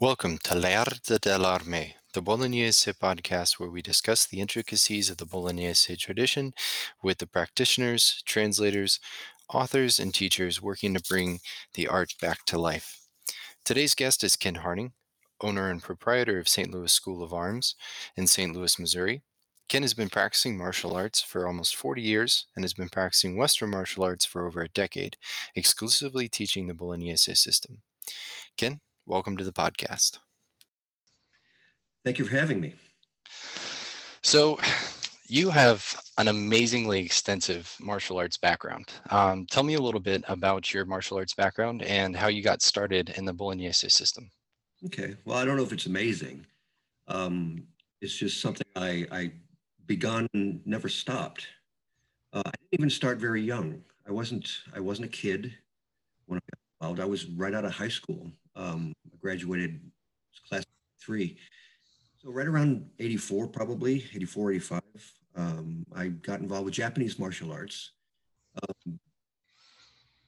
Welcome to L'Arte dell'Armi, the Bolognese podcast where we discuss the intricacies of the Bolognese tradition with the practitioners, translators, authors, and teachers working to bring the art back to life. Today's guest is Ken Harding, owner and proprietor of St. Louis School of Arms in St. Louis, Missouri. Ken has been practicing martial arts for almost 40 years and has been practicing Western martial arts for over a decade, exclusively teaching the Bolognese system. Ken, welcome to the podcast. Thank you for having me. So, you have an amazingly extensive martial arts background. Um, tell me a little bit about your martial arts background and how you got started in the Bolognese system. Okay. Well, I don't know if it's amazing. Um, it's just something I, I begun and never stopped. Uh, I didn't even start very young. I wasn't. I wasn't a kid when I got involved. I was right out of high school. Um, graduated class three. So right around 84, probably 84, 85, um, I got involved with Japanese martial arts. Um,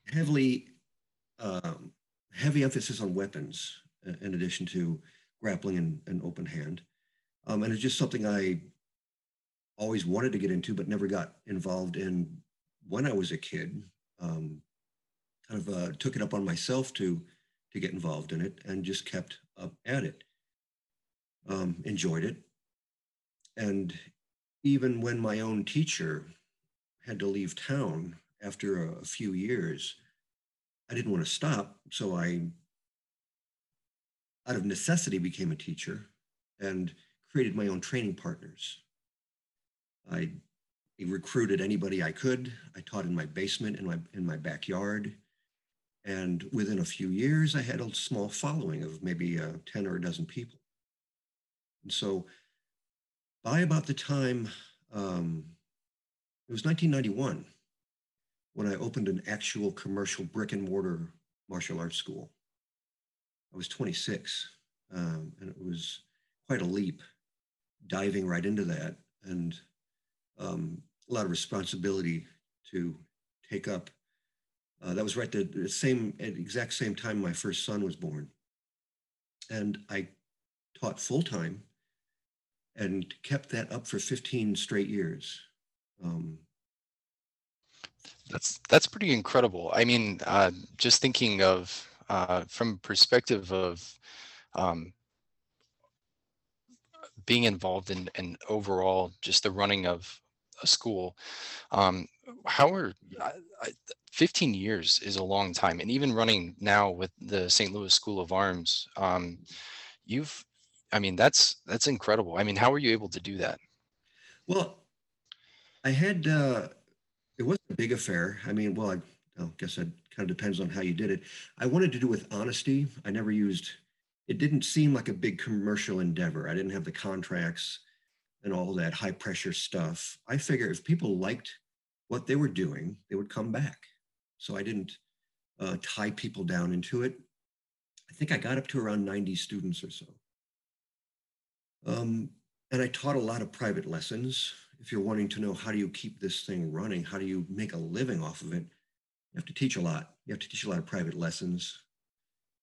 heavily, um, heavy emphasis on weapons in addition to grappling and, and open hand. Um, and it's just something I always wanted to get into, but never got involved in when I was a kid. Um, kind of uh, took it up on myself to to get involved in it and just kept up at it. Um, enjoyed it. And even when my own teacher had to leave town after a, a few years, I didn't want to stop. So I, out of necessity, became a teacher and created my own training partners. I recruited anybody I could. I taught in my basement, in my, in my backyard. And within a few years, I had a small following of maybe uh, 10 or a dozen people. And so by about the time, um, it was 1991 when I opened an actual commercial brick and mortar martial arts school. I was 26, um, and it was quite a leap diving right into that and um, a lot of responsibility to take up uh, that was right the, same exact same time my first son was born, and I taught full time, and kept that up for 15 straight years. Um, that's that's pretty incredible. I mean, uh, just thinking of uh, from perspective of um, being involved in, in overall just the running of a school. Um, how are 15 years is a long time, and even running now with the St. Louis School of Arms, um, you've, I mean, that's that's incredible. I mean, how were you able to do that? Well, I had uh, it wasn't a big affair. I mean, well, I, I guess it kind of depends on how you did it. I wanted to do with honesty. I never used. It didn't seem like a big commercial endeavor. I didn't have the contracts and all that high pressure stuff. I figure if people liked what they were doing, they would come back. So I didn't uh, tie people down into it. I think I got up to around 90 students or so. Um, and I taught a lot of private lessons. If you're wanting to know how do you keep this thing running, how do you make a living off of it, you have to teach a lot. You have to teach a lot of private lessons.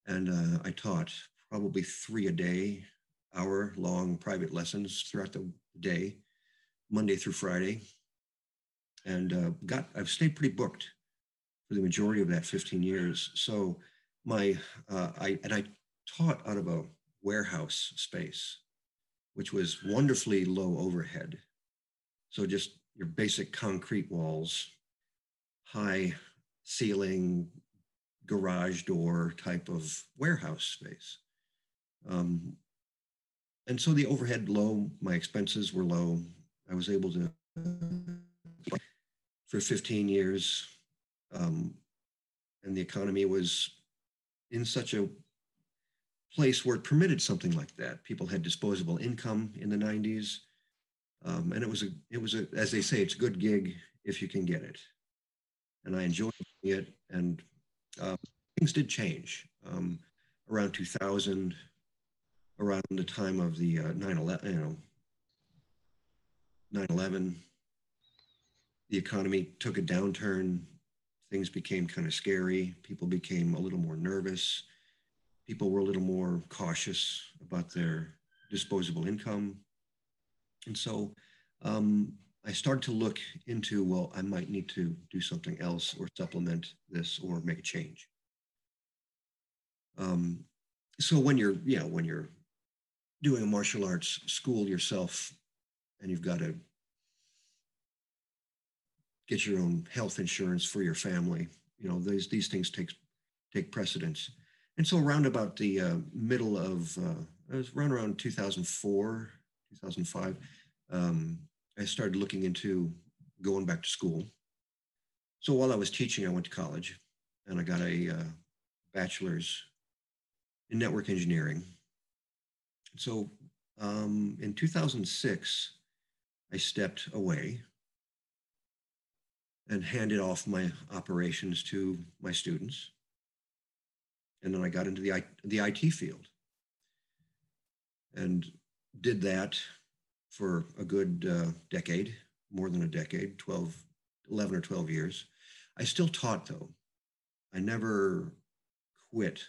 And uh, I taught probably three a day, hour long private lessons throughout the day, Monday through Friday. And uh, got, I've stayed pretty booked for the majority of that 15 years. So my, uh, I, and I taught out of a warehouse space, which was wonderfully low overhead. So just your basic concrete walls, high ceiling, garage door type of warehouse space. Um, and so the overhead low, my expenses were low. I was able to, for 15 years, um, and the economy was in such a place where it permitted something like that. People had disposable income in the 90s, um, and it was a it was a as they say, it's a good gig if you can get it. And I enjoyed it, and uh, things did change um, around 2000 around the time of the uh, 9/11, you know, 9/11, the economy took a downturn. Things became kind of scary. People became a little more nervous. people were a little more cautious about their disposable income. And so um, I started to look into, well, I might need to do something else or supplement this or make a change. Um, so when you're, yeah, when you're doing a martial arts school yourself and you've got to get your own health insurance for your family, you know, these, these things take, take precedence. And so around about the uh, middle of, uh, I was around around 2004, 2005, um, I started looking into going back to school. So while I was teaching, I went to college and I got a uh, bachelor's in network engineering. So um, in 2006, I stepped away and handed off my operations to my students and then I got into the, the IT field and did that for a good uh, decade, more than a decade, 12, 11 or 12 years. I still taught though. I never quit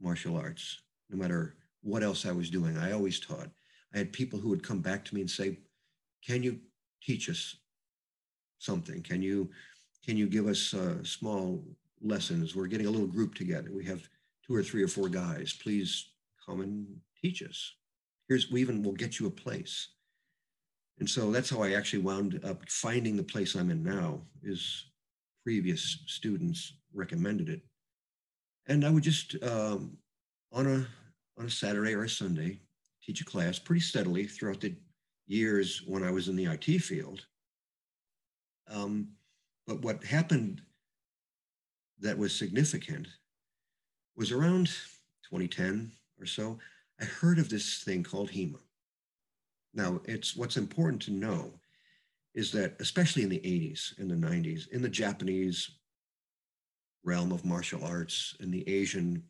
martial arts, no matter what else I was doing. I always taught. I had people who would come back to me and say, "Can you teach us something? Can you can you give us uh, small lessons? We're getting a little group together. We have two or three or four guys, please come and teach us. Here's, we even will get you a place. And so that's how I actually wound up finding the place I'm in now is previous students recommended it. And I would just, um, on a, on a Saturday or a Sunday, teach a class pretty steadily throughout the years when I was in the IT field. Um, but what happened that was significant was around 2010 or so, I heard of this thing called HEMA. Now, it's what's important to know is that, especially in the 80s and the 90s, in the Japanese realm of martial arts, in the Asian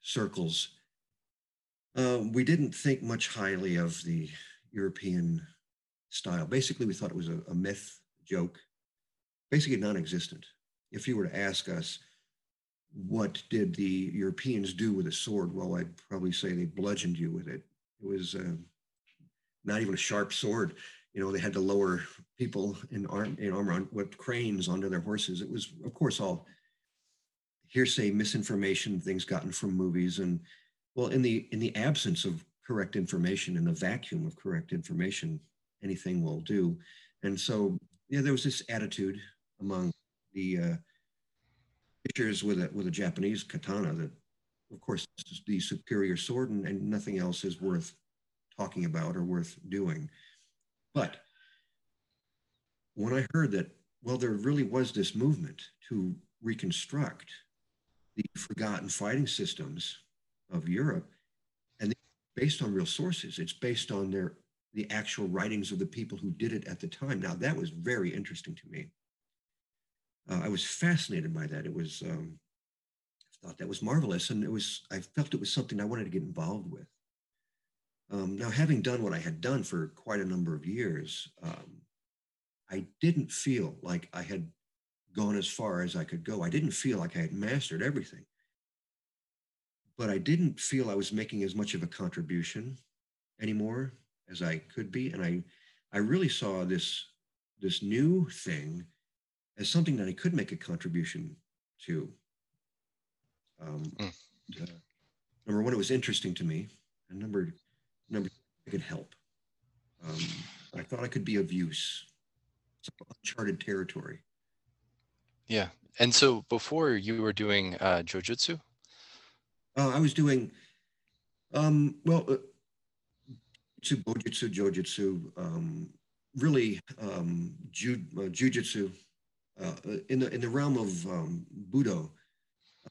circles, uh, we didn't think much highly of the European style. Basically, we thought it was a, a myth, joke, basically non existent. If you were to ask us, what did the Europeans do with a sword? Well, I'd probably say they bludgeoned you with it. It was uh, not even a sharp sword. You know, they had to lower people in arm in armor on, with cranes onto their horses. It was, of course, all hearsay, misinformation, things gotten from movies, and well, in the in the absence of correct information, in the vacuum of correct information, anything will do. And so, yeah, there was this attitude among the uh, pictures with a with a Japanese katana that, of course, is the superior sword, and, and nothing else is worth talking about or worth doing. But when I heard that, well, there really was this movement to reconstruct the forgotten fighting systems of Europe, and based on real sources, it's based on their the actual writings of the people who did it at the time. Now that was very interesting to me uh, I was fascinated by that. It was, um, I thought that was marvelous. And it was, I felt it was something I wanted to get involved with. Um, now, having done what I had done for quite a number of years, um, I didn't feel like I had gone as far as I could go. I didn't feel like I had mastered everything. But I didn't feel I was making as much of a contribution anymore as I could be. And I, I really saw this, this new thing as something that I could make a contribution to. Um, uh, number one, it was interesting to me, and number number I could help. Um, I thought I could be of use. It's uncharted territory. Yeah, and so before you were doing uh, jujitsu. Uh, I was doing, um, well, uh, bojutsu, jojutsu, um, really um, ju- uh, jujitsu, uh, in the in the realm of um, Budo,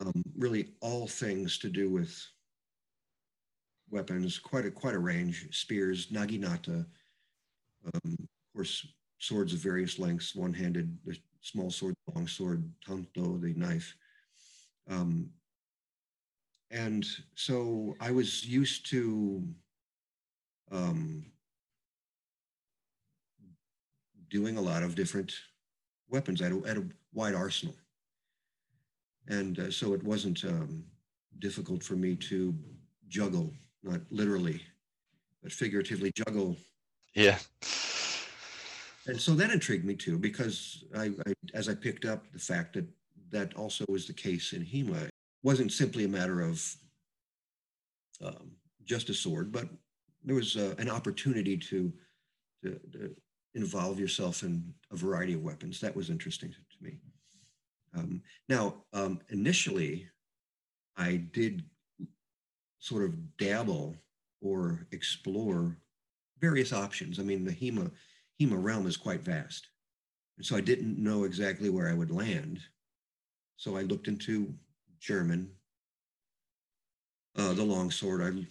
um, really all things to do with weapons, quite a quite a range, spears, naginata, um, of course, swords of various lengths, one-handed, the small sword, long sword, tanto, the knife. Um, and so I was used to um, doing a lot of different weapons. Had a, a wide arsenal. And uh, so it wasn't, um, difficult for me to juggle, not literally, but figuratively juggle. Yeah. And so that intrigued me too, because I, I as I picked up the fact that that also was the case in HEMA, it wasn't simply a matter of um, just a sword, but there was uh, an opportunity to, to, to, involve yourself in a variety of weapons. That was interesting to, to me. Um, now, um, initially, I did sort of dabble or explore various options. I mean, the HEMA, HEMA realm is quite vast. And so I didn't know exactly where I would land. So I looked into German, uh, the longsword. I,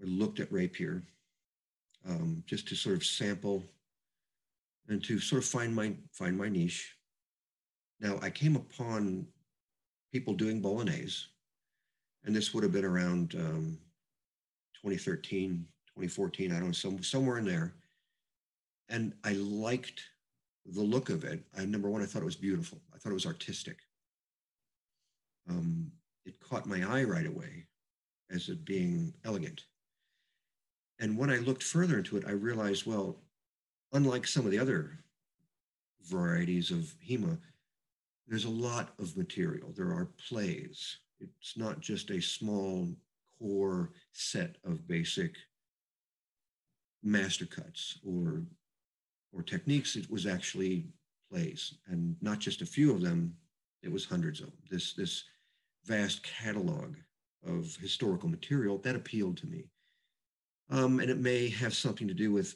I looked at rapier um, just to sort of sample and to sort of find my find my niche. Now I came upon people doing bolognese, and this would have been around um, 2013, 2014. I don't know, some, somewhere in there. And I liked the look of it. I number one, I thought it was beautiful. I thought it was artistic. Um, it caught my eye right away as it being elegant. And when I looked further into it, I realized, well, unlike some of the other varieties of HEMA, there's a lot of material. There are plays. It's not just a small core set of basic master cuts or or techniques. It was actually plays, and not just a few of them. It was hundreds of them. This this vast catalog of historical material that appealed to me, um, and it may have something to do with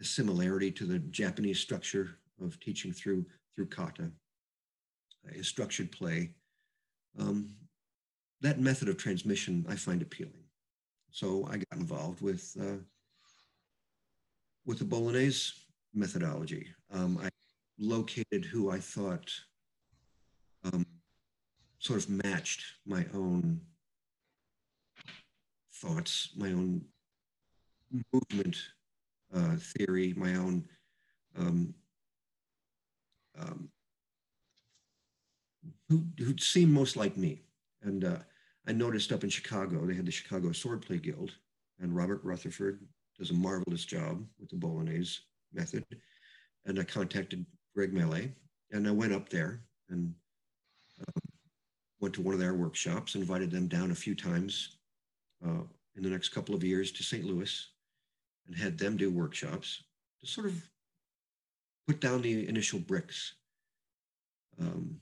a similarity to the Japanese structure of teaching through through kata, a structured play. Um, that method of transmission I find appealing. So I got involved with uh, with the Bolognese methodology. Um, I located who I thought um, sort of matched my own thoughts, my own movement uh, theory, my own um, um, who who seemed most like me. And uh, I noticed up in Chicago, they had the Chicago Swordplay Guild, and Robert Rutherford does a marvelous job with the Bolognese method. And I contacted Greg Mele, and I went up there and um, went to one of their workshops, invited them down a few times uh, in the next couple of years to St. Louis, and had them do workshops to sort of put down the initial bricks. Um,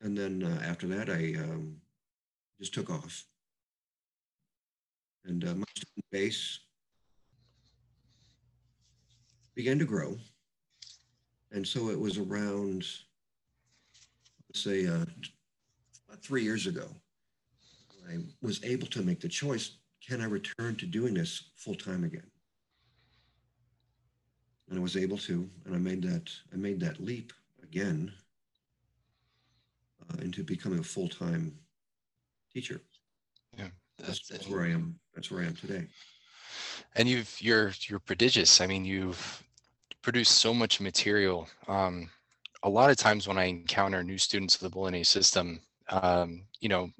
and then uh, after that, I um, just took off. And uh, my student base began to grow. And so it was around, let's say, uh, about three years ago, I was able to make the choice can I return to doing this full time again? And I was able to, and I made that I made that leap again uh, into becoming a full time teacher. Yeah, that's, that's where I am. That's where I am today. And you've you're you're prodigious. I mean, you've produced so much material. Um, a lot of times when I encounter new students of the Bolognese system, um, you know,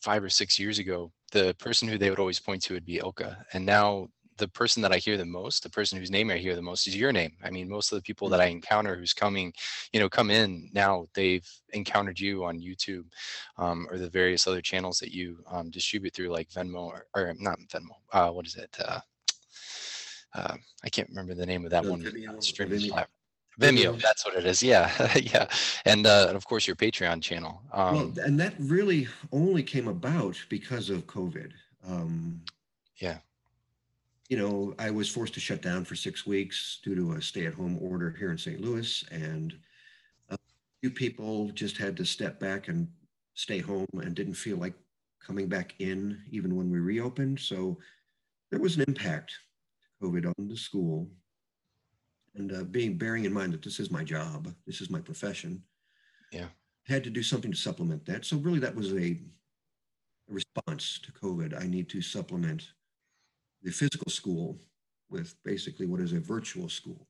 five or six years ago, the person who they would always point to would be Ilkka. And now the person that I hear the most, the person whose name I hear the most is your name. I mean, most of the people that I mm-hmm. encounter who's coming, you know, come in now, they've encountered you on YouTube um, or the various other channels that you um, distribute through like Venmo or, or not Venmo, uh, what is it? Uh, uh, I can't remember the name of that one Vimeo, streaming Vimeo. Vimeo, that's what it is. Yeah, yeah, and uh, and of course your Patreon channel. Um, well, and that really only came about because of COVID. Um, yeah, you know, I was forced to shut down for six weeks due to a stay-at-home order here in St. Louis, and a few people just had to step back and stay home and didn't feel like coming back in even when we reopened. So there was an impact COVID on the school, and uh, being bearing in mind that this is my job, this is my profession. Yeah, had to do something to supplement that. So really, that was a, a response to COVID. I need to supplement the physical school with basically what is a virtual school.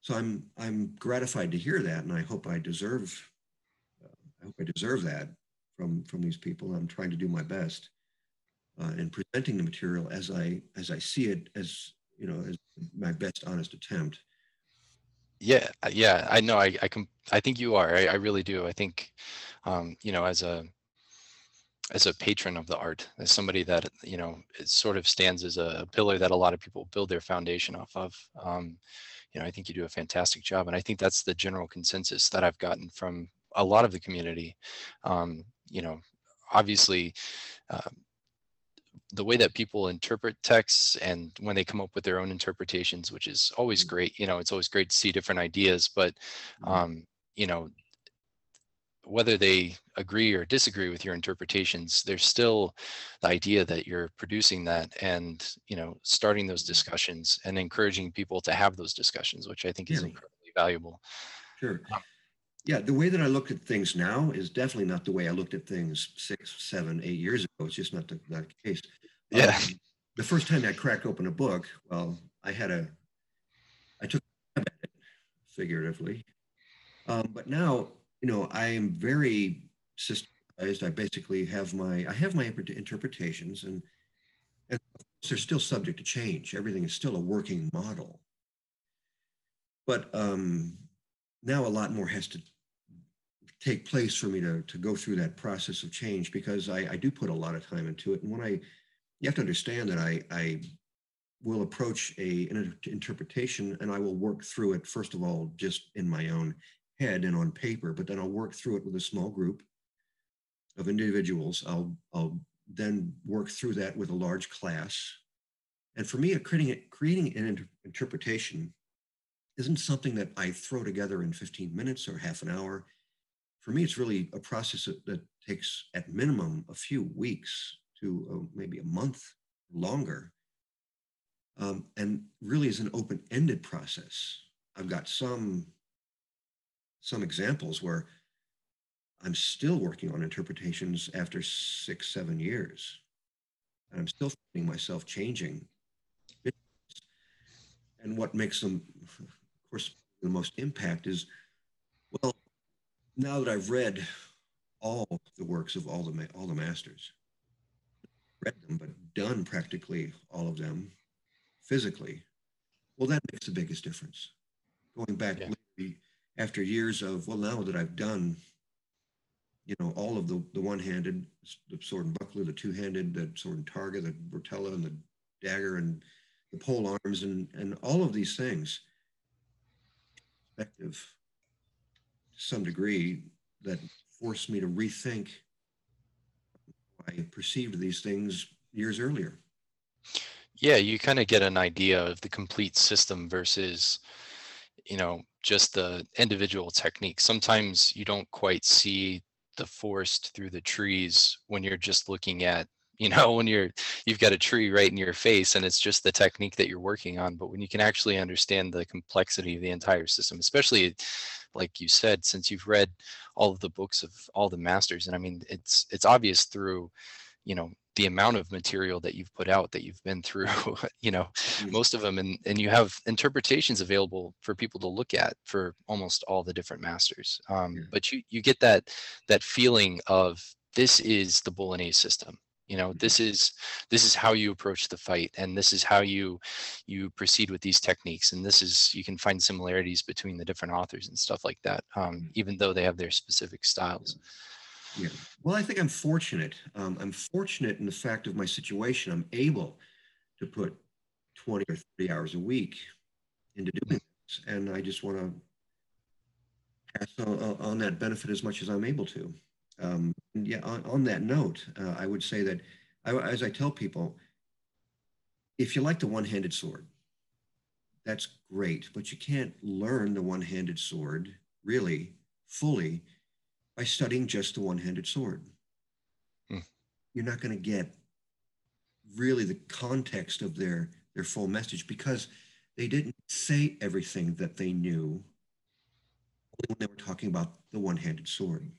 So I'm I'm gratified to hear that, and I hope I deserve uh, I hope I deserve that from from these people. I'm trying to do my best uh, in presenting the material as I as I see it, as you know, as my best honest attempt. Yeah, uh, yeah, I know. I I can. I think you are. I, I really do. I think, um, you know, as a as a patron of the art, as somebody that you know, it sort of stands as a pillar that a lot of people build their foundation off of. Um, you know, I think you do a fantastic job, and I think that's the general consensus that I've gotten from a lot of the community. Um, you know, obviously. Uh, the way that people interpret texts and when they come up with their own interpretations, which is always Mm. great. You know, it's always great to see different ideas, but Mhm. um, you know, whether they agree or disagree with your interpretations, there's still the idea that you're producing that and you know starting those discussions and encouraging people to have those discussions, which I think is incredibly valuable. sure. Um, Yeah, the way that I look at things now is definitely not the way I looked at things six, seven, eight years ago. It's just not the, not the case. Um, yeah, the first time I cracked open a book, well, I had a, I took a stab at it figuratively. Um, but now, you know, I am very systematized. I basically have my, I have my interpretations, and, and they're still subject to change. Everything is still a working model. But um, now a lot more has to take place for me to, to go through that process of change because I, I do put a lot of time into it. And when I, you have to understand that I, I will approach a, an interpretation and I will work through it, first of all, just in my own head and on paper, but then I'll work through it with a small group of individuals. I'll, I'll then work through that with a large class. And for me, creating, creating an inter- interpretation isn't something that I throw together in 15 minutes or half an hour. For me, it's really a process that, that takes at minimum a few weeks to uh, maybe a month longer. Um, and really is an open-ended process. I've got some some examples where I'm still working on interpretations after six, seven years. And I'm still finding myself changing. And what makes them, of course, the most impact is, well, now that I've read all the works of all the ma- all the masters, read them, but done practically all of them physically, well, that makes the biggest difference. Going back yeah, after years of, well, now that I've done, you know, all of the, the one-handed, the sword and buckler, the two-handed, the sword and targa, the rotella and the dagger and the pole arms and, and all of these things, perspective some degree that forced me to rethink I perceived these things years earlier. yeah. You kind of get an idea of the complete system versus you know just the individual technique sometimes you don't quite see the forest through the trees when you're just looking at you know when you're you've got a tree right in your face and it's just the technique that you're working on but when you can actually understand the complexity of the entire system especially like you said since you've read all of the books of all the masters and i mean it's it's obvious through you know the amount of material that you've put out that you've been through you know Mm, most of them and and you have interpretations available for people to look at for almost all the different masters um, Yeah. but you you get that that feeling of this is the bolognese system you know Mhm. this is this is how you approach the fight and this is how you you proceed with these techniques and this is you can find similarities between the different authors and stuff like that um, Mhm. even though they have their specific styles Yeah. Well, I think I'm fortunate. Um, I'm fortunate in the fact of my situation. I'm able to put 20 or 30 hours a week into Mm, doing this. And I just want to pass on, on that benefit as much as I'm able to. Um, and yeah, on, on that note, uh, I would say that, I, as I tell people, if you like the one handed sword, that's great, but you can't learn the one handed sword really fully by studying just the one handed sword. mm. You're not going to get really the context of their their full message because they didn't say everything that they knew when they were talking about the one-handed sword.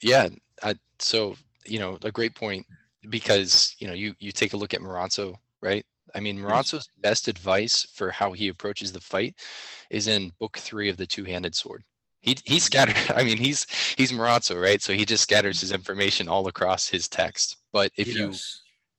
Yeah, I, so you know, a great point because you know, you you take a look at Marozzo, right? I mean, mm-hmm. Yes. Marozzo's best advice for how he approaches the fight is in book three of the Two-Handed Sword. he he mm-hmm. scattered. I mean, he's he's Marozzo, right? So he just scatters his information all across his text. But if you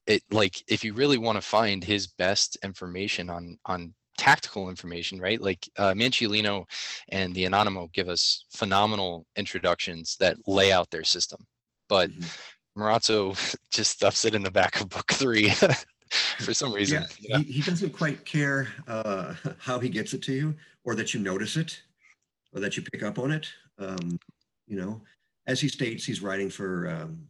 it like if you really want to find his best information on on tactical information, right? Like uh, Manciolino and the Anonimo give us phenomenal introductions that lay out their system, but Mhm. Marozzo just stuffs it in the back of book three for some reason. Yeah, He, he doesn't quite care uh, how he gets it to you, or that you notice it, or that you pick up on it. Um, you know, as he states, he's writing for um,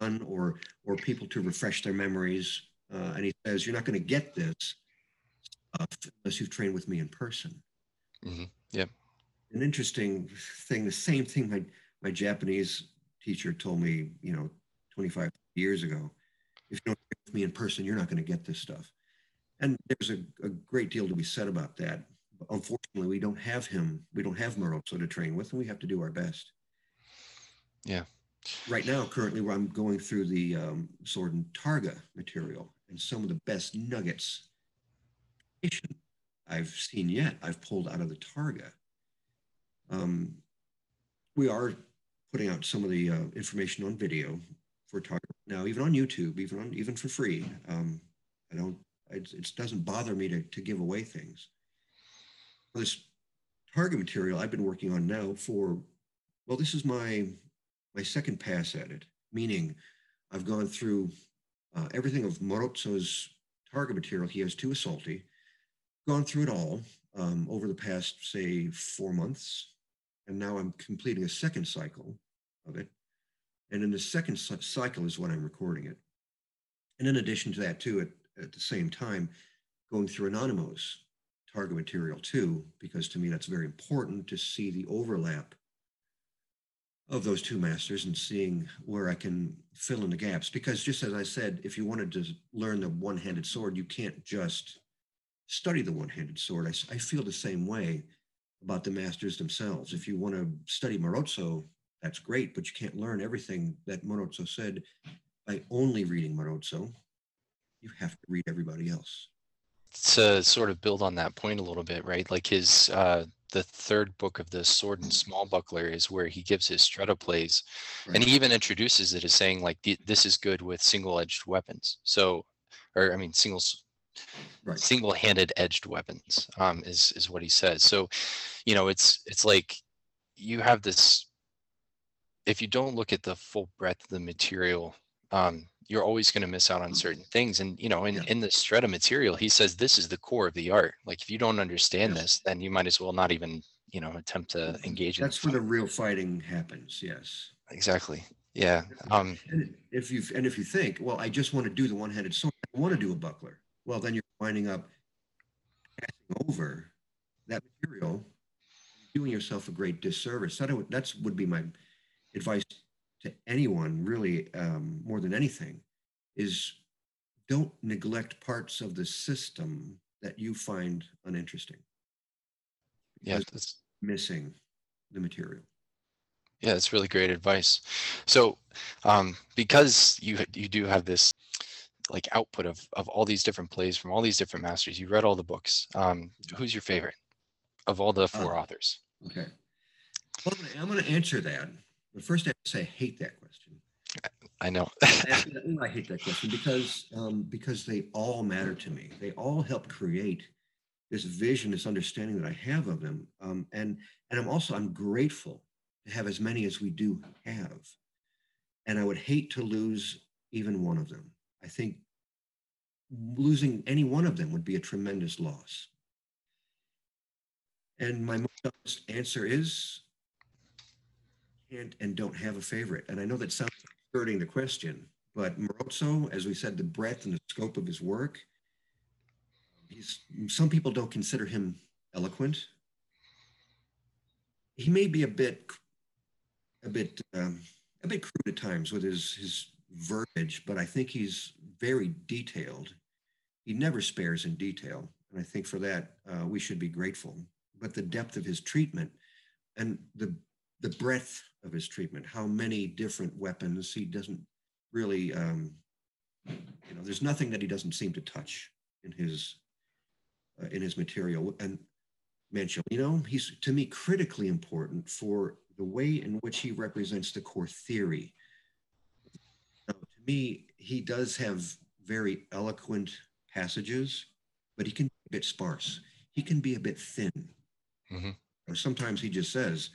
son or or people to refresh their memories, uh, and he says, "You're not going to get this stuff unless you've trained with me in person." Mm-hmm. yep. An interesting thing. The same thing my my Japanese teacher told me, you know, 25 years ago. If you don't train with me in person, you're not going to get this stuff. And there's a, a great deal to be said about that. But unfortunately, we don't have him. We don't have Marozzo to train with, and we have to do our best. Yeah. Right now, currently, where I'm going through the um, Sword and Targa material, and some of the best nuggets I've seen yet, I've pulled out of the Targa. Um, we are putting out some of the uh, information on video for Targa now, even on YouTube, even on even for free. Um, I don't. It, doesn't bother me to, to give away things. This Targa material I've been working on now for, well, this is my my second pass at it. Meaning, I've gone through uh, everything of Marozzo's Targa material. He has two Assalti. Gone through it all um, over the past, say, four months, and now I'm completing a second cycle of it. And in the second cycle is when I'm recording it. And in addition to that, too, at, at the same time, going through Anonymous targa material too, because to me that's very important to see the overlap of those two masters and seeing where I can fill in the gaps. Because just as I said, if you wanted to learn the one-handed sword, you can't just study the one-handed sword. I feel the same way about the masters themselves. If you want to study Marozzo, that's great, but you can't learn everything that Marozzo said by only reading Marozzo. You have to read everybody else. to sort of build on that point a little bit, right? Like his uh the third book of the Sword and Small Buckler is where he gives his strata plays, and he even introduces it as saying like this is good with single-edged weapons. So, or I mean single Right. single-handed edged weapons um, is is what he says. So, you know, it's it's like you have this. If you don't look at the full breadth of the material, um, you're always going to miss out on certain things. And you know, in Yeah. in the strata material, he says this is the core of the art. Like if you don't understand this, then you might as well not even you know attempt to engage in. That's where the real fighting happens. Yes. exactly. Yeah. Um, And if you and if you think, well, I just want to do the one-handed sword, I want to do a buckler. Well, then you're winding up passing over that material, doing yourself a great disservice. That would that's would be my advice to anyone, really, um, more than anything, is don't neglect parts of the system that you find uninteresting, yeah. That's, missing the material. Yeah, that's really great advice. So, um, because you you do have this like output of of all these different plays from all these different masters, you read all the books. Um, who's your favorite of all the four Uh, authors? Okay. Well, I'm gonna, I'm gonna answer that. But first, I have to say I hate that question. I know. I hate that question because um, because they all matter to me. They all help create this vision, this understanding that I have of them, um, and and I'm also I'm grateful to have as many as we do have, and I would hate to lose even one of them. I think losing any one of them would be a tremendous loss. And my most honest answer is can't and don't have a favorite. And I know that sounds skirting the question, but Marozzo, as we said, the breadth and the scope of his work, he's some people don't consider him eloquent. He may be a bit a bit um, a bit crude at times with his his verbiage, but I think he's very detailed. He never spares in detail, and I think for that uh, we should be grateful. But the depth of his treatment and the the breadth of his treatment, how many different weapons he doesn't really, um, you know, there's nothing that he doesn't seem to touch in his uh, in his material, and Manciolino, he's to me critically important for the way in which he represents the core theory. Me, he does have very eloquent passages, but he can be a bit sparse. He can be a bit thin. Mm-hmm. Sometimes he just says,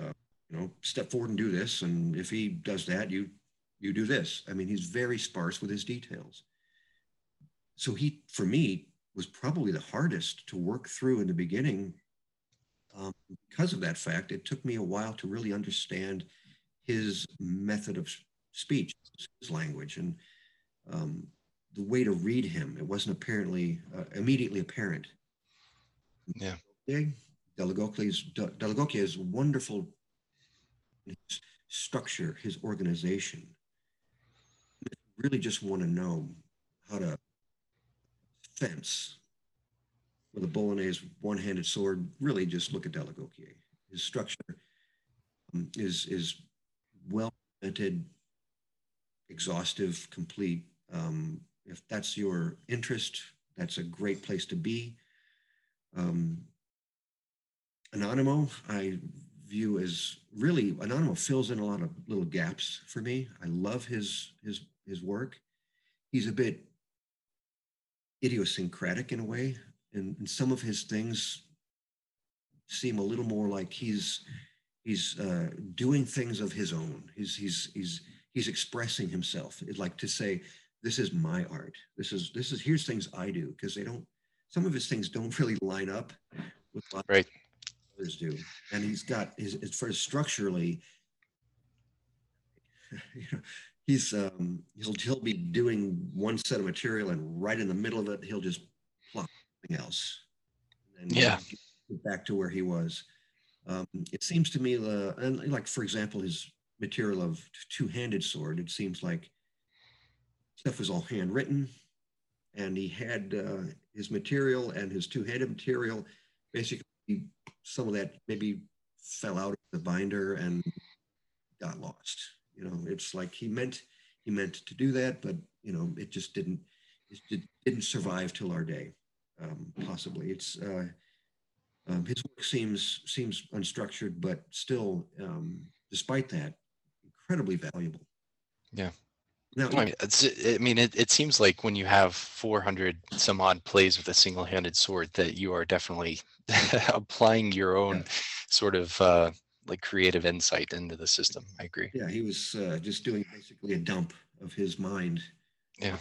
uh, you know, step forward and do this, and if he does that, you you do this. I mean, he's very sparse with his details. So he, for me, was probably the hardest to work through in the beginning. Um, because of that fact, it took me a while to really understand his method of speech, his language, and um, the way to read him. It wasn't apparently uh, immediately apparent. Yeah. Dell'Agocchie's Dell'Agocchie wonderful his structure, his organization. I really just want to know how to fence with a Bolognese one-handed sword. Really, just look at Dell'Agocchie. His structure um, is is well invented, exhaustive, complete. Um, if that's your interest, that's a great place to be. Um, I view as really Anonimo fills in a lot of little gaps for me. I love his his his work. He's a bit idiosyncratic in a way, and, and some of his things seem a little more like he's he's uh, doing things of his own. He's he's he's he's expressing himself. It's like to say, "This is my art. This is this is here's things I do," because they don't. Some of his things don't really line up with what right. others do, and he's got his as far as structurally. You know, he's um, he'll he'll be doing one set of material, and right in the middle of it, he'll just plop something else. And yeah. Back to where he was. Um, it seems to me, the and like for example, his material of two-handed sword. It seems like stuff was all handwritten, and he had uh, his material and his two-handed material. Basically, some of that maybe fell out of the binder and got lost. You know, it's like he meant he meant to do that, but you know, it just didn't it didn't survive till our day. Um, possibly, it's uh, um, his work seems seems unstructured, but still, um, despite that, incredibly valuable. Yeah. Now, I mean, I mean it, it seems like when you have 400 some odd plays with a single handed sword, that you are definitely applying your own yeah. sort of uh, like creative insight into the system. I agree. Yeah, he was uh, just doing basically a dump of his mind. Yeah.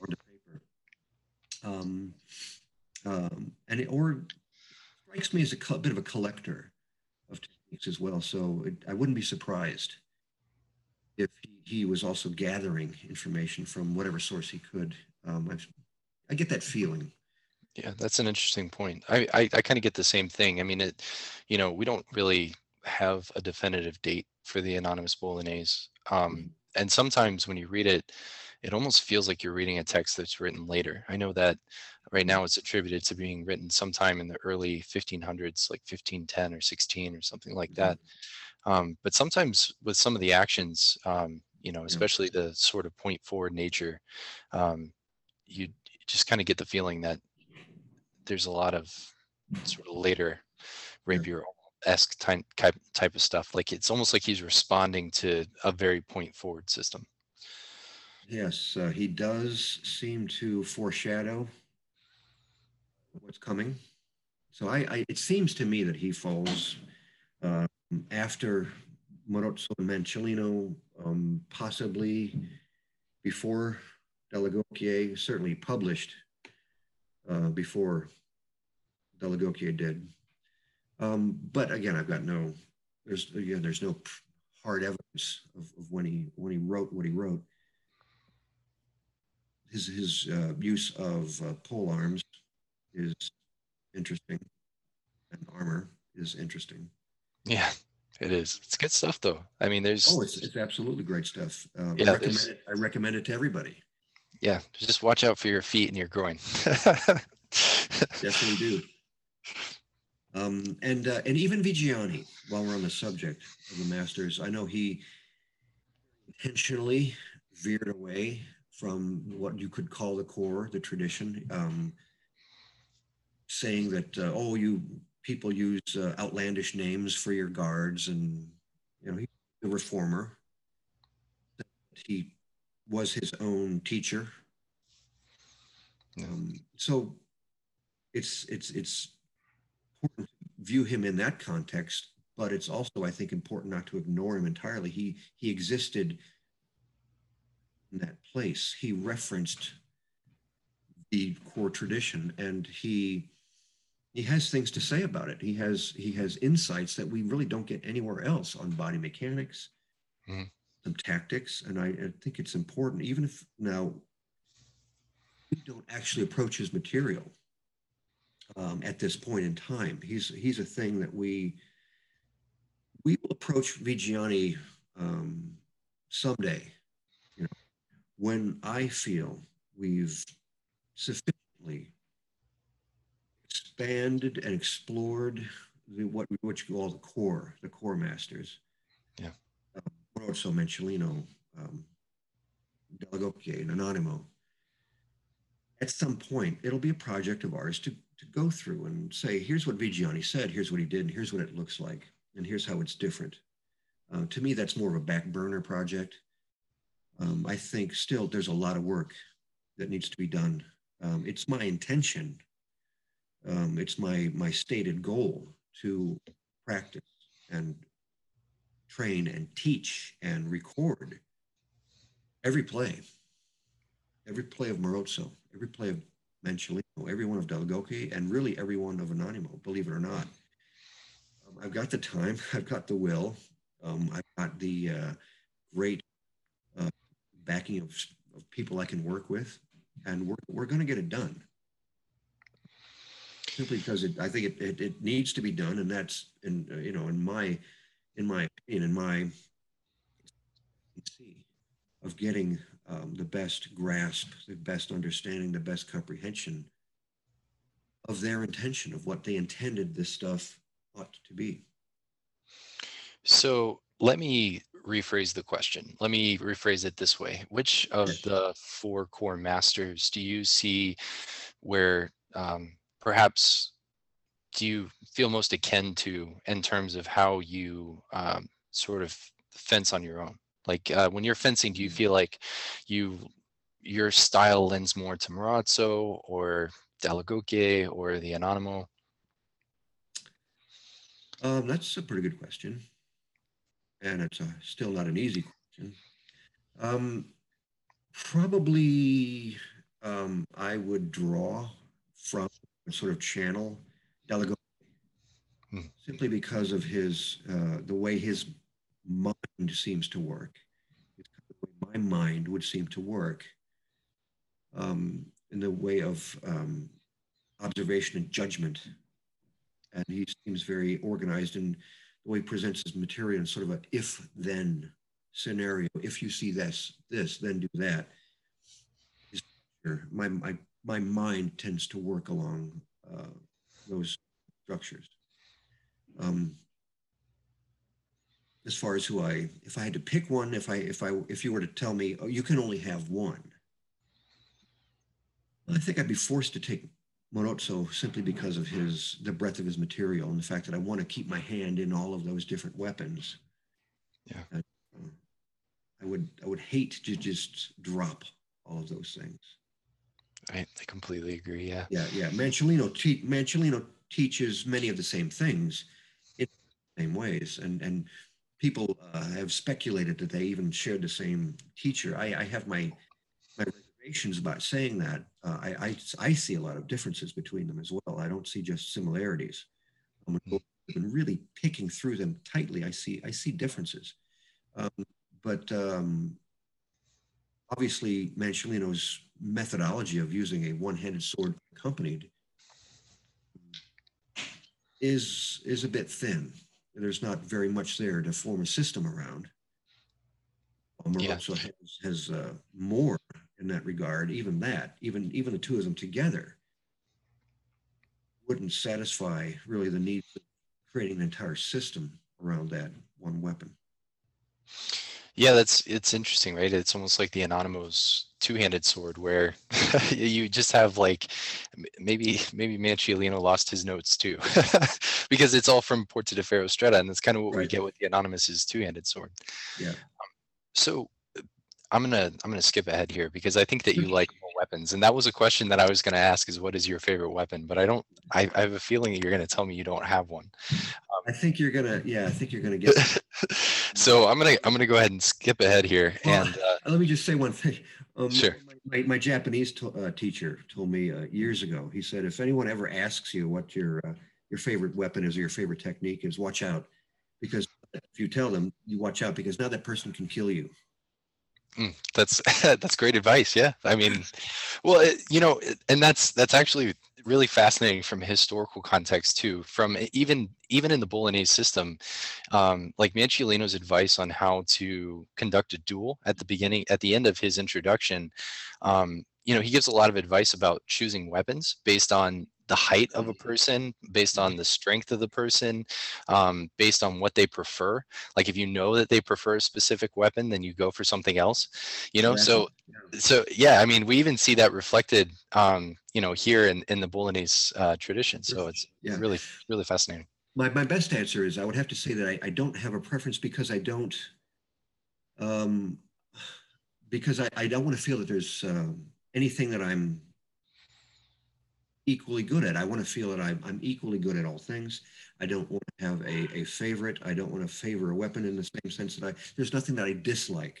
On the paper. Um, um, and it, or strikes me as a co- bit of a collector of techniques as well. So it, I wouldn't be surprised if he, he, was also gathering information from whatever source he could. Um, I get that feeling. Yeah, that's an interesting point. I, I, I kind of get the same thing. I mean, it, you know, we don't really have a definitive date for the anonymous Bolognese. Um, mm-hmm. and sometimes when you read it, it almost feels like you're reading a text that's written later. I know that right now it's attributed to being written sometime in the early 1500s, like 1510 or 16 or something like mm-hmm. that. Um, but sometimes with some of the actions, um, you know, especially the sort of point forward nature, um, you just kind of get the feeling that there's a lot of sort of later rapier esque type type of stuff. Like it's almost like he's responding to a very point forward system. Yes, uh, he does seem to foreshadow what's coming. So I, I, it seems to me that he falls uh, after Marozzo and Manciolino, um, possibly before Dell'Agocchie, certainly published uh, before Dell'Agocchie did. Um, but again, I've got no, there's again, there's no hard evidence of, of when he when he wrote what he wrote. His his uh, use of uh, pole arms is interesting, and armor is interesting. Yeah, it is. It's good stuff, though. I mean, there's oh, it's, it's absolutely great stuff. Uh, yeah, I recommend it. I recommend it to everybody. Yeah, just watch out for your feet and your groin. Definitely do. Um, and uh, and even Viggiani, while we're on the subject of the Masters, I know he intentionally veered away from what you could call the core, the tradition. Um, saying that uh, oh you people use uh, outlandish names for your guards and you know he's a reformer. He was his own teacher. Um, so it's it's it's important to view him in that context but it's also i think important not to ignore him entirely. He he existed in that place. He referenced the core tradition and he he has things to say about it he has he has insights that we really don't get anywhere else on body mechanics mm-hmm. some tactics and I, I think it's important even if now we don't actually approach his material um, at this point in time he's he's a thing that we we will approach Viggiani um, someday you know when i feel we've sufficiently expanded and explored the, what what you call the core, the core masters. Yeah. Um, also Manciolino, um, and Anonimo. At some point, it'll be a project of ours to, to go through and say, here's what Viggiani said, here's what he did, and here's what it looks like, and here's how it's different. Uh, to me, that's more of a back burner project. Um, I think still there's a lot of work that needs to be done um, it's my intention, um, it's my, my stated goal to practice and train and teach and record every play, every play of Marozzo, every play of Manciolino, every one of Dall'Agocchie, and really every one of Anonimo, believe it or not. Um, I've got the time, I've got the will, um, I've got the uh, great uh, backing of, of people I can work with and we're, we're going to get it done simply because it, I think it, it, it, needs to be done, and that's in uh, you know in my in my opinion in my of getting um, the best grasp, the best understanding, the best comprehension of their intention of what they intended this stuff ought to be. So let me rephrase the question. Let me rephrase it this way. Which of the four core masters do you see where um, perhaps do you feel most akin to in terms of how you um, sort of fence on your own? Like uh, when you're fencing, do you feel like you your style lends more to Marozzo or Dall'Agocchie or the Anonimo? Um, that's a pretty good question and it's a, still not an easy question. Um, probably um, I would draw from sort of channel Dall'Agocchie hmm. simply because of his uh, the way his mind seems to work. my mind would seem to work um, in the way of um, observation and judgment, and he seems very organized in the way he presents his material in sort of a if then scenario. If you see this, this, then do that. My, my, my mind tends to work along uh, those structures. Um, as far as who I, if I had to pick one, if I, if I, if you were to tell me, oh, you can only have one, I think I'd be forced to take Marozzo simply because of his the breadth of his material and the fact that I want to keep my hand in all of those different weapons. Yeah, uh, I would I would hate to just drop all of those things. I, I completely agree. Yeah, yeah, yeah. Manciolino te- teaches many of the same things in the same ways, and and people uh, have speculated that they even shared the same teacher. I, I have my my reservations about saying that. Uh, I, I, I see a lot of differences between them as well. I don't see just similarities. I'm really picking through them tightly. I see I see differences, um, but um, obviously Manciolino's methodology of using a one-handed sword accompanied is is a bit thin. There's not very much there to form a system around. Marozzo yeah. has, has uh, more in that regard. Even that, even even the two of them together, wouldn't satisfy really the need of creating an entire system around that one weapon. Yeah, that's it's interesting, right? It's almost like the Anonymous two-handed sword where you just have like maybe maybe Manciolino lost his notes too because it's all from Porta de Ferro Stretta and that's kind of what we get with the Anonymous's two-handed sword. Yeah. So uh, I'm gonna I'm gonna skip ahead here because I think that you like more weapons, and that was a question that I was gonna ask: is what is your favorite weapon? But I don't. I, I have a feeling that you're gonna tell me you don't have one. I think you're gonna, yeah, I think you're gonna get. so I'm gonna I'm gonna go ahead and skip ahead here, Well, and uh, Let me just say one thing. Um, Sure. My, my Japanese to, uh, teacher told me uh, years ago. He said, if anyone ever asks you what your uh, your favorite weapon is or your favorite technique is, watch out, because if you tell them, you watch out because now that person can kill you. Mm, that's that's great advice. Yeah, I mean, well, it, you know, it- and that's that's actually really fascinating from a historical context too. From even even in the Bolognese system, um, like Manciolino's advice on how to conduct a duel at the beginning, at the end of his introduction, um, you know, he gives a lot of advice about choosing weapons based on the height of a person, based on the strength of the person, um, based on what they prefer. Like if you know that they prefer a specific weapon, then you go for something else. You know, so so yeah, I mean, we even see that reflected, um, you know, here in in the Bolognese uh, tradition. So it's Yeah. really really fascinating. My, my best answer is I would have to say that I, I don't have a preference because I don't, um, because I, I don't want to feel that there's um, anything that I'm equally good at. I want to feel that I'm, I'm equally good at all things. I don't want to have a, a favorite. I don't want to favor a weapon in the same sense that I, there's nothing that I dislike.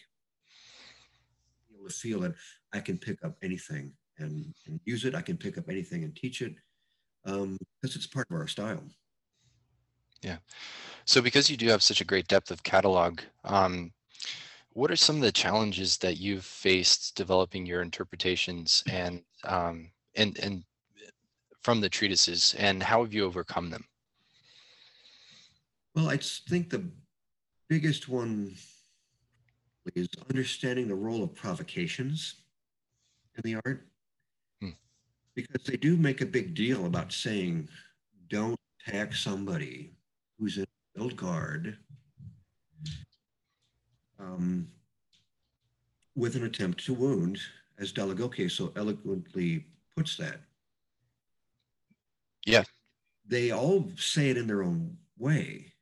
To feel that I can pick up anything and, and use it. I can pick up anything and teach it um, because it's part of our style. Yeah. So because you do have such a great depth of catalog, um, what are some of the challenges that you've faced developing your interpretations and um, and and from the treatises, and how have you overcome them? Well, I think the biggest one is understanding the role of provocations in the art. Hmm. Because they do make a big deal about saying, don't attack somebody who's in build guard um, with an attempt to wound, as Dall'Agocchie so eloquently puts that. Yeah. They all say it in their own way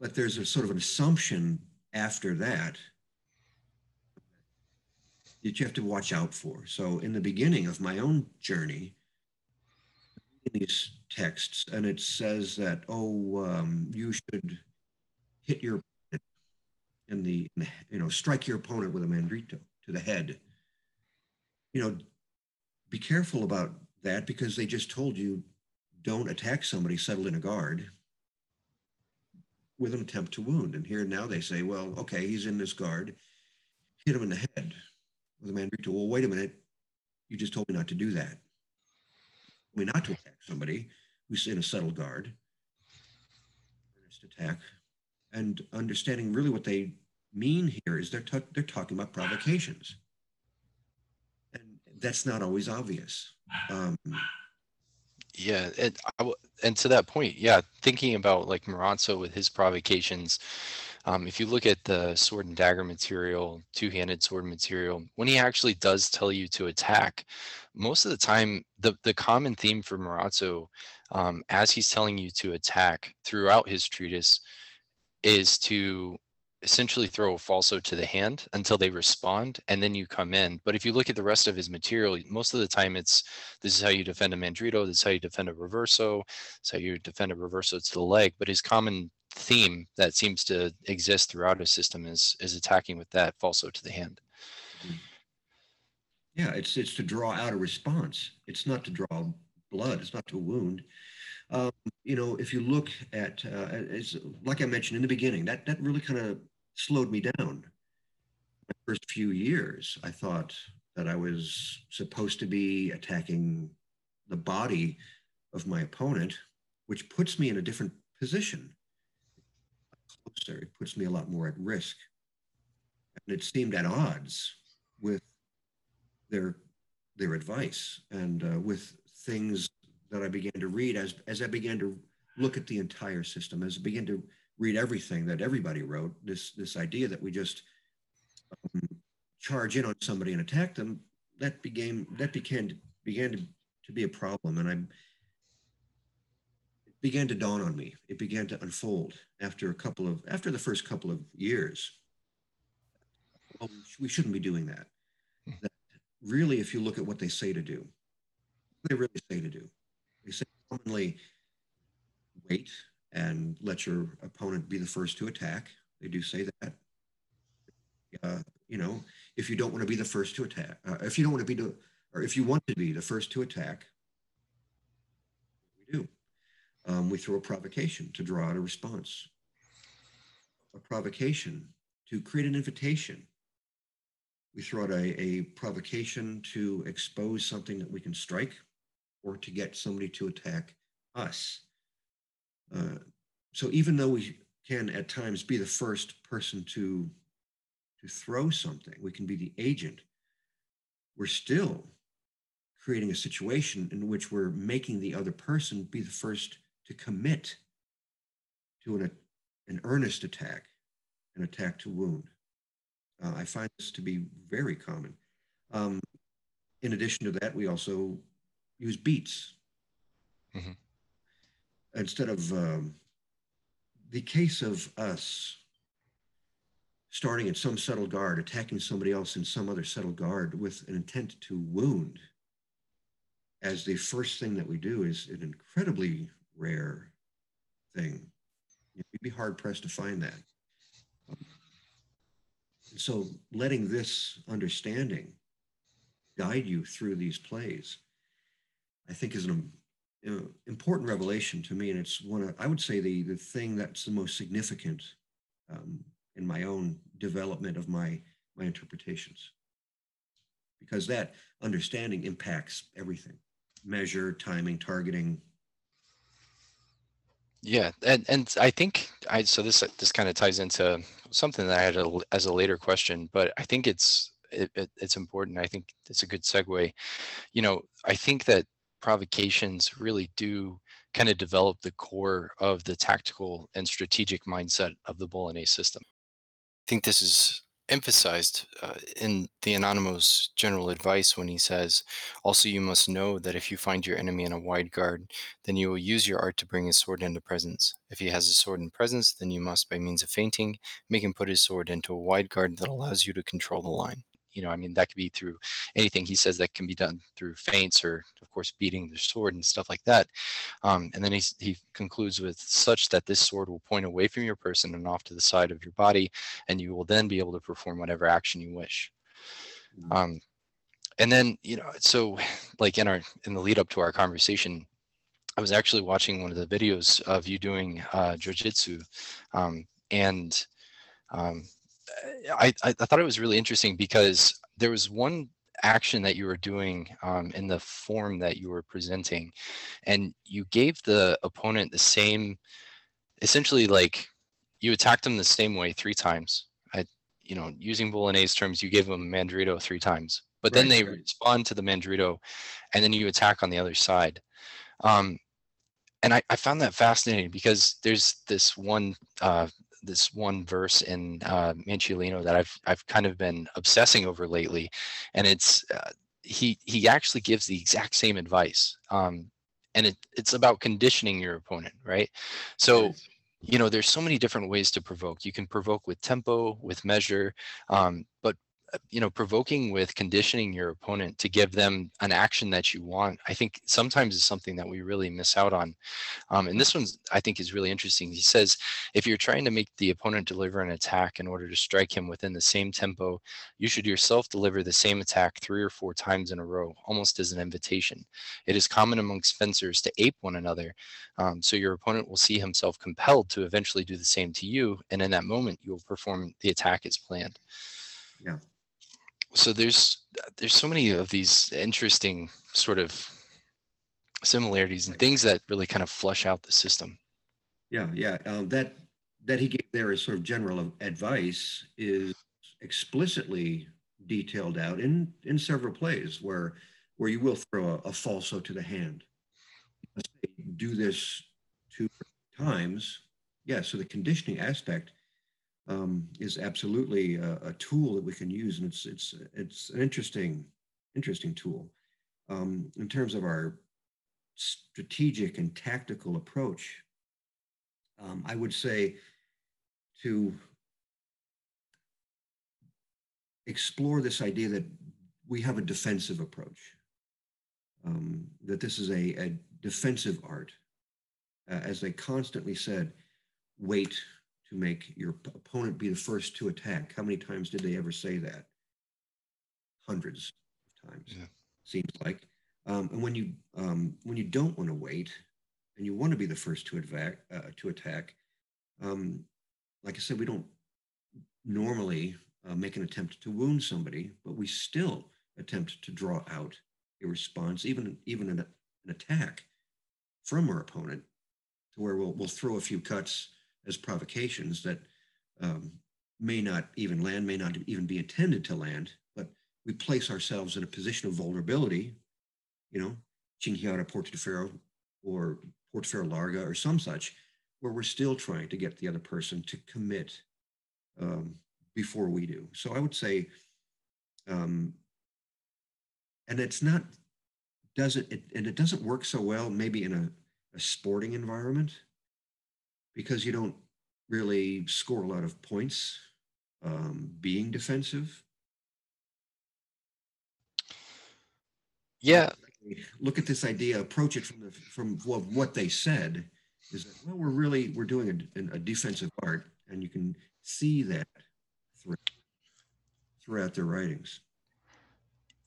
but there's a sort of an assumption after that that you have to watch out for. So in the beginning of my own journey, in these texts, and it says that oh, um, you should hit your in the, in the you know strike your opponent with a mandrito to the head. You know, be careful about that because they just told you don't attack somebody settled in a guard with an attempt to wound. And here now they say, well, okay, he's in this guard, hit him in the head with a mandrito. Well, wait a minute, you just told me not to do that. I mean, not to attack somebody who's in a settled guard, attack, and understanding really what they mean here is they're ta- they're talking about provocations, that's not always obvious. Um, Yeah, and and to that point, yeah, thinking about like Marozzo with his provocations, um, if you look at the sword and dagger material, two-handed sword material, when he actually does tell you to attack, most of the time, the the common theme for Marozzo, um, as he's telling you to attack throughout his treatise, is to essentially throw a falso to the hand until they respond and then you come in but if you look at the rest of his material most of the time it's this is how you defend a mandrito this is how you defend a reverso this is how you defend a reverso to the leg but his common theme that seems to exist throughout his system is is attacking with that falso to the hand yeah, it's it's to draw out a response. It's not to draw blood. It's not to wound. Um, you know, if you look at, uh, like I mentioned in the beginning, that that really kind of slowed me down. My first few years, I thought that I was supposed to be attacking the body of my opponent, which puts me in a different position. Closer, it puts me a lot more at risk, and it seemed at odds with their their advice and uh, with things that I began to read as as I began to look at the entire system, as I began to read everything that everybody wrote. This this idea that we just um, charge in on somebody and attack them that became that began began to, to be a problem, and I it began to dawn on me. It began to unfold after a couple of after the first couple of years. Well, we shouldn't be doing that. Hmm. that really, if you look at what they say to do, they really say to do. They say commonly wait and let your opponent be the first to attack. They do say that. Uh, you know, if you don't want to be the first to attack, uh, if you don't want to be the, or if you want to be the first to attack, we do. Um, we throw a provocation to draw out a response. A provocation to create an invitation. We throw out a, a provocation to expose something that we can strike or to get somebody to attack us. Uh, so even though we can at times be the first person to to throw something, we can be the agent. We're still creating a situation in which we're making the other person be the first to commit to an, an earnest attack, an attack to wound. Uh, I find this to be very common. Um, in addition to that, we also use beats. Mm-hmm. Instead of um, the case of us starting at some settled guard, attacking somebody else in some other settled guard with an intent to wound, as the first thing that we do is an incredibly rare thing. You'd be hard pressed to find that. So letting this understanding guide you through these plays I think is an important revelation to me, and it's one of I would say the the thing that's the most significant um, in my own development of my my interpretations, because that understanding impacts everything: measure, timing, targeting. Yeah, and and I think I so this this kind of ties into something that I had a, as a later question, but I think it's it, it, it's important. I think it's a good segue. You know, I think that provocations really do kind of develop the core of the tactical and strategic mindset of the Bolognese system. I think this is emphasized uh, in the Anonymous general advice when he says, Also, you must know that if you find your enemy in a wide guard, then you will use your art to bring his sword into presence. If he has his sword in presence, then you must, by means of feinting, make him put his sword into a wide guard that allows you to control the line you know, I mean, that could be through anything he says that can be done through feints or, of course, beating the sword and stuff like that. Um, and then he, he concludes with such that this sword will point away from your person and off to the side of your body, and you will then be able to perform whatever action you wish. Mm-hmm. Um, and then, you know, so like in our in the lead up to our conversation, I was actually watching one of the videos of you doing uh, jujitsu, um, and um, I, I thought it was really interesting because there was one action that you were doing um, in the form that you were presenting, and you gave the opponent the same, essentially like you attacked them the same way three times. I, you know, using Bolognese terms, you gave them a mandrito three times, but right, then they right. respond to the mandrito, and then you attack on the other side. Um, and I, I, found that fascinating because there's this one uh, this one verse in uh, Manciolino that I've I've kind of been obsessing over lately, and it's uh, he he actually gives the exact same advice, um, and it, it's about conditioning your opponent, right? So. You know, there's so many different ways to provoke. You can provoke with tempo, with measure, um, but you know provoking with conditioning your opponent to give them an action that you want i think sometimes is something that we really miss out on. Um, and this one's i think is really interesting. He says if you're trying to make the opponent deliver an attack in order to strike him within the same tempo you should yourself deliver the same attack three or four times in a row almost as an invitation. It is common amongst fencers to ape one another um, so your opponent will see himself compelled to eventually do the same to you and in that moment you will perform the attack as planned. Yeah so there's there's so many of these interesting sort of similarities and things that really kind of flush out the system. Yeah, yeah. Um, that that he gave there as sort of general advice is explicitly detailed out in in several plays where where you will throw a, a falso to the hand. Do this two times, yeah, so the conditioning aspect um, is absolutely a, a, tool that we can use, and it's it's it's an interesting interesting tool um, in terms of our strategic and tactical approach. Um, I would say to explore this idea that we have a defensive approach, um, that this is a, a defensive art. Uh, as they constantly said, wait to make your opponent be the first to attack. How many times did they ever say that? Hundreds of times, yeah. seems like. Um, and when you um, when you don't want to wait, and you want to be the first to attack, uh, to attack, um, like I said, we don't normally uh, make an attempt to wound somebody, but we still attempt to draw out a response, even even an, an attack from our opponent, to where we'll we'll throw a few cuts as provocations that um, may not even land, may not even be intended to land, but we place ourselves in a position of vulnerability, you know, Cinghiara Porta de Ferro or Porta Ferro Larga or some such, where we're still trying to get the other person to commit um, before we do. So I would say, um, and it's not, doesn't, it, and it doesn't work so well maybe in a, a sporting environment because you don't really score a lot of points um, being defensive. Yeah. Look at this idea, approach it from the from what, what they said is that well we're really we're doing a, a defensive art and you can see that throughout their writings.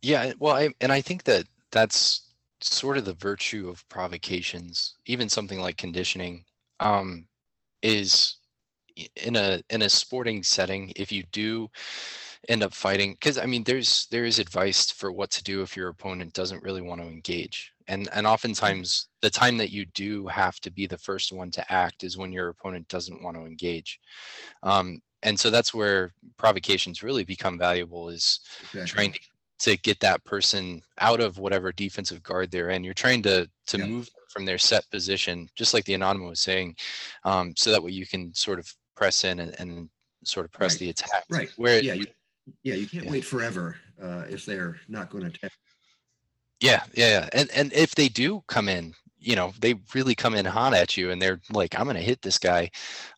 Yeah, well, I, and I think that that's sort of the virtue of provocations, even something like conditioning. Um, is in a in a sporting setting if you do end up fighting because i mean there's there is advice for what to do if your opponent doesn't really want to engage and and oftentimes the time that you do have to be the first one to act is when your opponent doesn't want to engage um, and so that's where provocations really become valuable is exactly. trying to to get that person out of whatever defensive guard they're in. You're trying to to yeah. move from their set position, just like the anonymous was saying, um, so that way you can sort of press in and, and sort of press right. the attack. Right. Where yeah, you, yeah, you can't yeah. wait forever uh, if they're not going to attack. Yeah, yeah, yeah, and and if they do come in, you know, they really come in hot at you, and they're like, "I'm going to hit this guy,"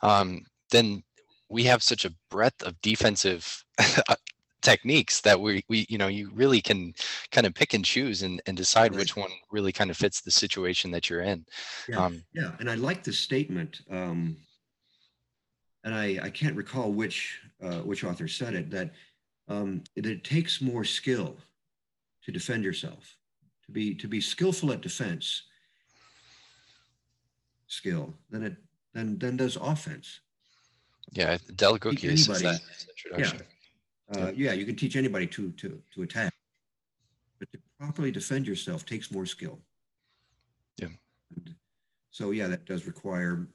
um, then we have such a breadth of defensive techniques that we we you know you really can kind of pick and choose and, and decide right. which one really kind of fits the situation that you're in yeah, um, yeah. and i like the statement um, and i i can't recall which uh, which author said it that um, it, it takes more skill to defend yourself to be to be skillful at defense skill than it than than does offense yeah Dall'Agocchie's is that introduction yeah uh, yeah, you can teach anybody to to to attack, but to properly defend yourself takes more skill. Yeah. And so yeah, that does require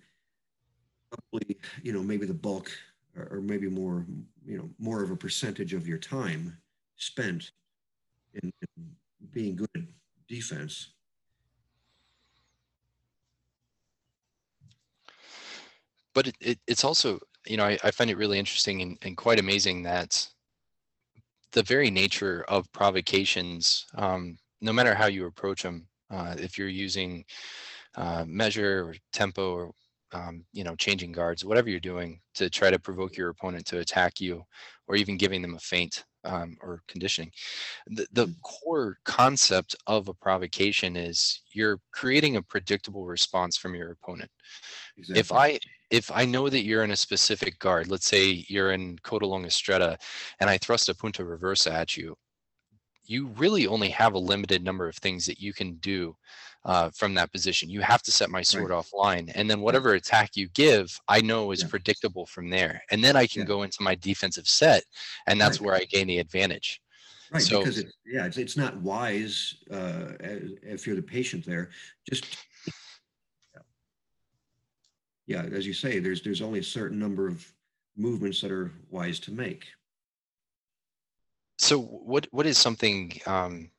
probably you know maybe the bulk or, or maybe more you know more of a percentage of your time spent in, in being good at defense. But it, it, it's also, you know, I, I find it really interesting and, and quite amazing that the very nature of provocations, um, no matter how you approach them, uh, if you're using uh, measure or tempo or um, you know changing guards, whatever you're doing to try to provoke your opponent to attack you, or even giving them a feint um, or conditioning, the, the core concept of a provocation is you're creating a predictable response from your opponent. Exactly. If I if I know that you're in a specific guard, let's say you're in Coda Longa Stretta, and I thrust a punta reversa at you, you really only have a limited number of things that you can do uh, from that position. You have to set my sword right. offline, and then whatever attack you give, I know is yeah. predictable from there. And then I can yeah. go into my defensive set, and that's right. where I gain the advantage. Right, so, because it, yeah, it's, it's not wise uh, if you're the patient there. Just yeah, as you say, there's there's only a certain number of movements that are wise to make. So what what is something um,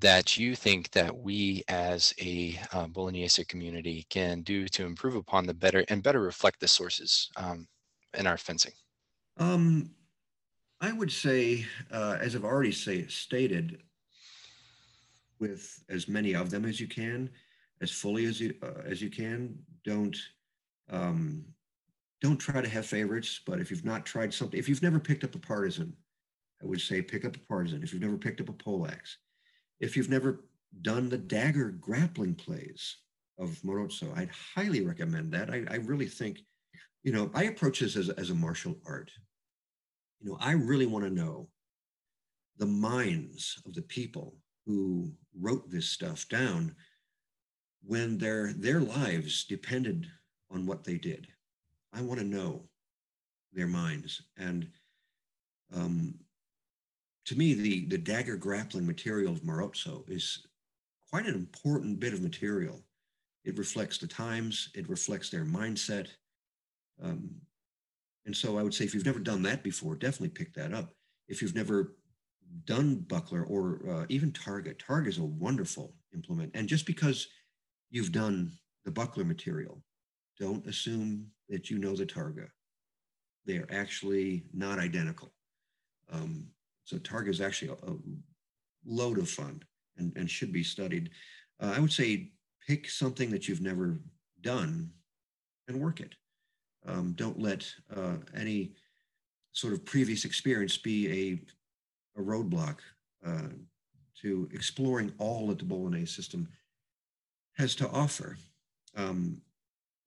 that you think that we as a uh, Bolognese community can do to improve upon the better and better reflect the sources um, in our fencing? Um, I would say, uh, as I've already say, stated, with as many of them as you can, as fully as you uh, as you can. Don't um, don't try to have favorites. But if you've not tried something, if you've never picked up a partisan, I would say pick up a partisan. If you've never picked up a poleaxe, if you've never done the dagger grappling plays of Marozzo, I'd highly recommend that. I, I really think, you know, I approach this as, as a martial art. You know, I really want to know the minds of the people who wrote this stuff down when their their lives depended on what they did. I want to know their minds. And um, to me, the, the dagger grappling material of Marozzo is quite an important bit of material. It reflects the times, it reflects their mindset. Um, and so I would say if you've never done that before, definitely pick that up. If you've never done buckler or uh, even Target, targa is a wonderful implement. And just because you've done the buckler material, don't assume that you know the targa. They are actually not identical. Um, so targa is actually a, a, load of fun and, and should be studied. Uh, I would say pick something that you've never done and work it. Um, don't let uh, any sort of previous experience be a, a roadblock uh, to exploring all that the Bolognese system has to offer. Um,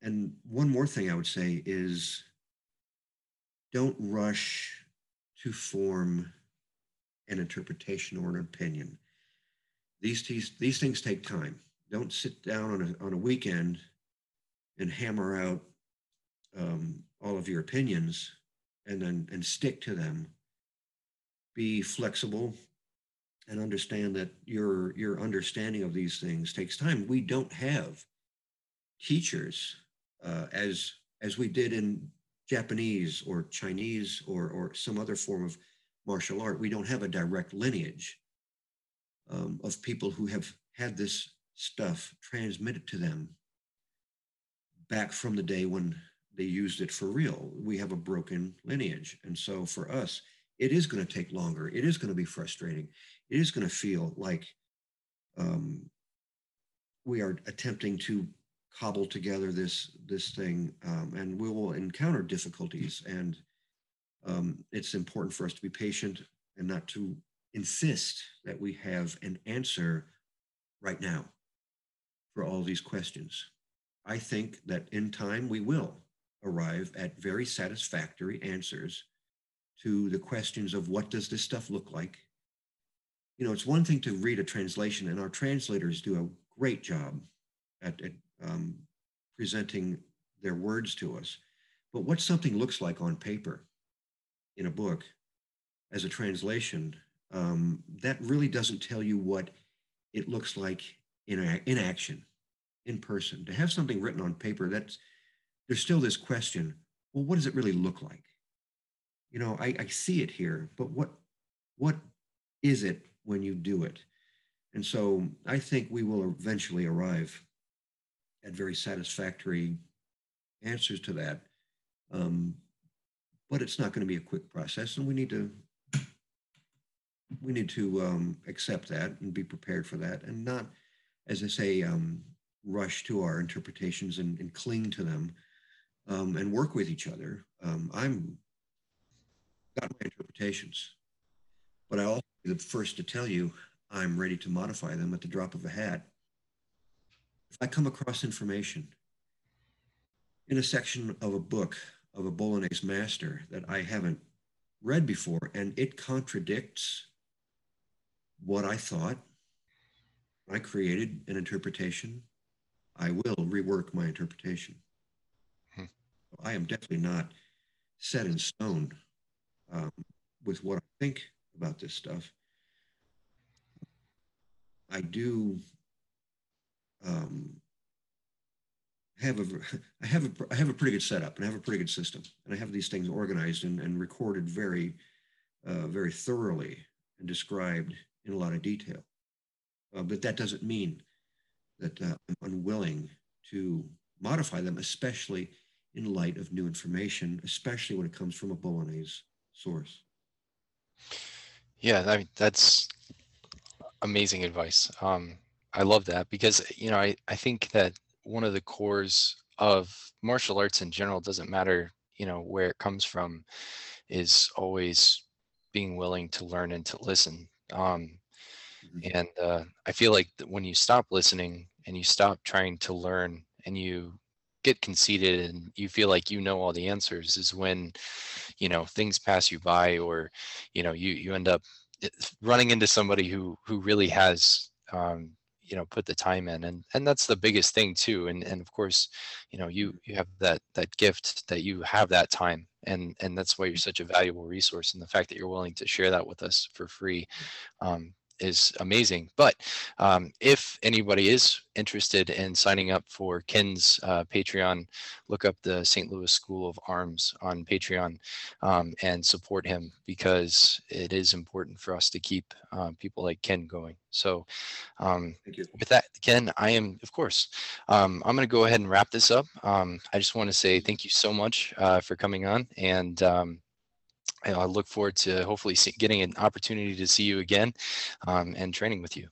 and one more thing I would say is don't rush to form an interpretation or an opinion. These, these, these things take time. Don't sit down on a, on a weekend and hammer out um, all of your opinions and then and stick to them. Be flexible and understand that your your understanding of these things takes time. We don't have teachers uh, as as we did in Japanese or Chinese or or some other form of martial art. We don't have a direct lineage um, of people who have had this stuff transmitted to them back from the day when they used it for real. We have a broken lineage. And so for us, it is going to take longer. It is going to be frustrating. It is going to feel like um, we are attempting to cobble together this this thing, um, and we will encounter difficulties. And um, it's important for us to be patient and not to insist that we have an answer right now for all these questions. I think that in time we will arrive at very satisfactory answers to the questions of what does this stuff look like? You know, it's one thing to read a translation, and our translators do a great job at, at um, presenting their words to us. But what something looks like on paper in a book as a translation, um, that really doesn't tell you what it looks like in, a, in action, in person. To have something written on paper, that's there's still this question well what does it really look like you know i, I see it here but what what is it when you do it and so i think we will eventually arrive at very satisfactory answers to that um, but it's not going to be a quick process and we need to we need to um, accept that and be prepared for that and not as i say um, rush to our interpretations and, and cling to them um, and work with each other. Um, I'm got my interpretations, but I also be the first to tell you I'm ready to modify them at the drop of a hat. If I come across information in a section of a book of a Bolognese master that I haven't read before and it contradicts what I thought, I created an interpretation, I will rework my interpretation. I am definitely not set in stone um, with what I think about this stuff. I do um, have a I have a I have a pretty good setup and I have a pretty good system and I have these things organized and, and recorded very uh, very thoroughly and described in a lot of detail. Uh, but that doesn't mean that uh, I'm unwilling to modify them, especially in light of new information, especially when it comes from a Bolognese source. Yeah, I mean, that's amazing advice. Um, I love that because, you know, I, I think that one of the cores of martial arts in general doesn't matter, you know, where it comes from, is always being willing to learn and to listen. Um, Mhm. and uh, I feel like that when you stop listening and you stop trying to learn and you get conceited and you feel like you know all the answers is when you know things pass you by or you know you you end up running into somebody who who really has um you know put the time in and and that's the biggest thing too and and of course you know you you have that that gift that you have that time and and that's why you're such a valuable resource and the fact that you're willing to share that with us for free um, is amazing. But um, if anybody is interested in signing up for Ken's uh, Patreon, look up the St. Louis School of Arms on Patreon um, and support him because it is important for us to keep uh, people like Ken going. So, um, with that, Ken, I am, of course, um, I'm going to go ahead and wrap this up. Um, I just want to say thank you so much uh, for coming on and um, I I look forward to hopefully see, getting an opportunity to see you again um, and training with you.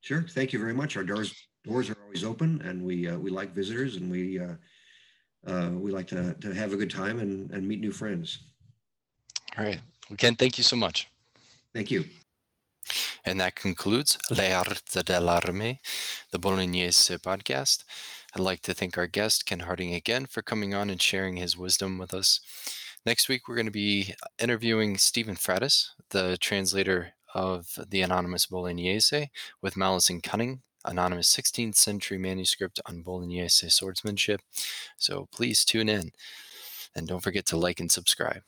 Sure. Thank you very much. Our doors doors are always open, and we uh, we like visitors, and we uh, uh, we like to to have a good time and and meet new friends. All right. Well, Ken, thank you so much. Thank you. And that concludes L'Arte dell'Armi, the Bolognese podcast. I'd like to thank our guest, Ken Harding, again for coming on and sharing his wisdom with us. Next week, we're going to be interviewing Stephen Fratus, the translator of the Anonymous Bolognese, with Malice and Cunning, anonymous 16th century manuscript on Bolognese swordsmanship. So please tune in and don't forget to like and subscribe.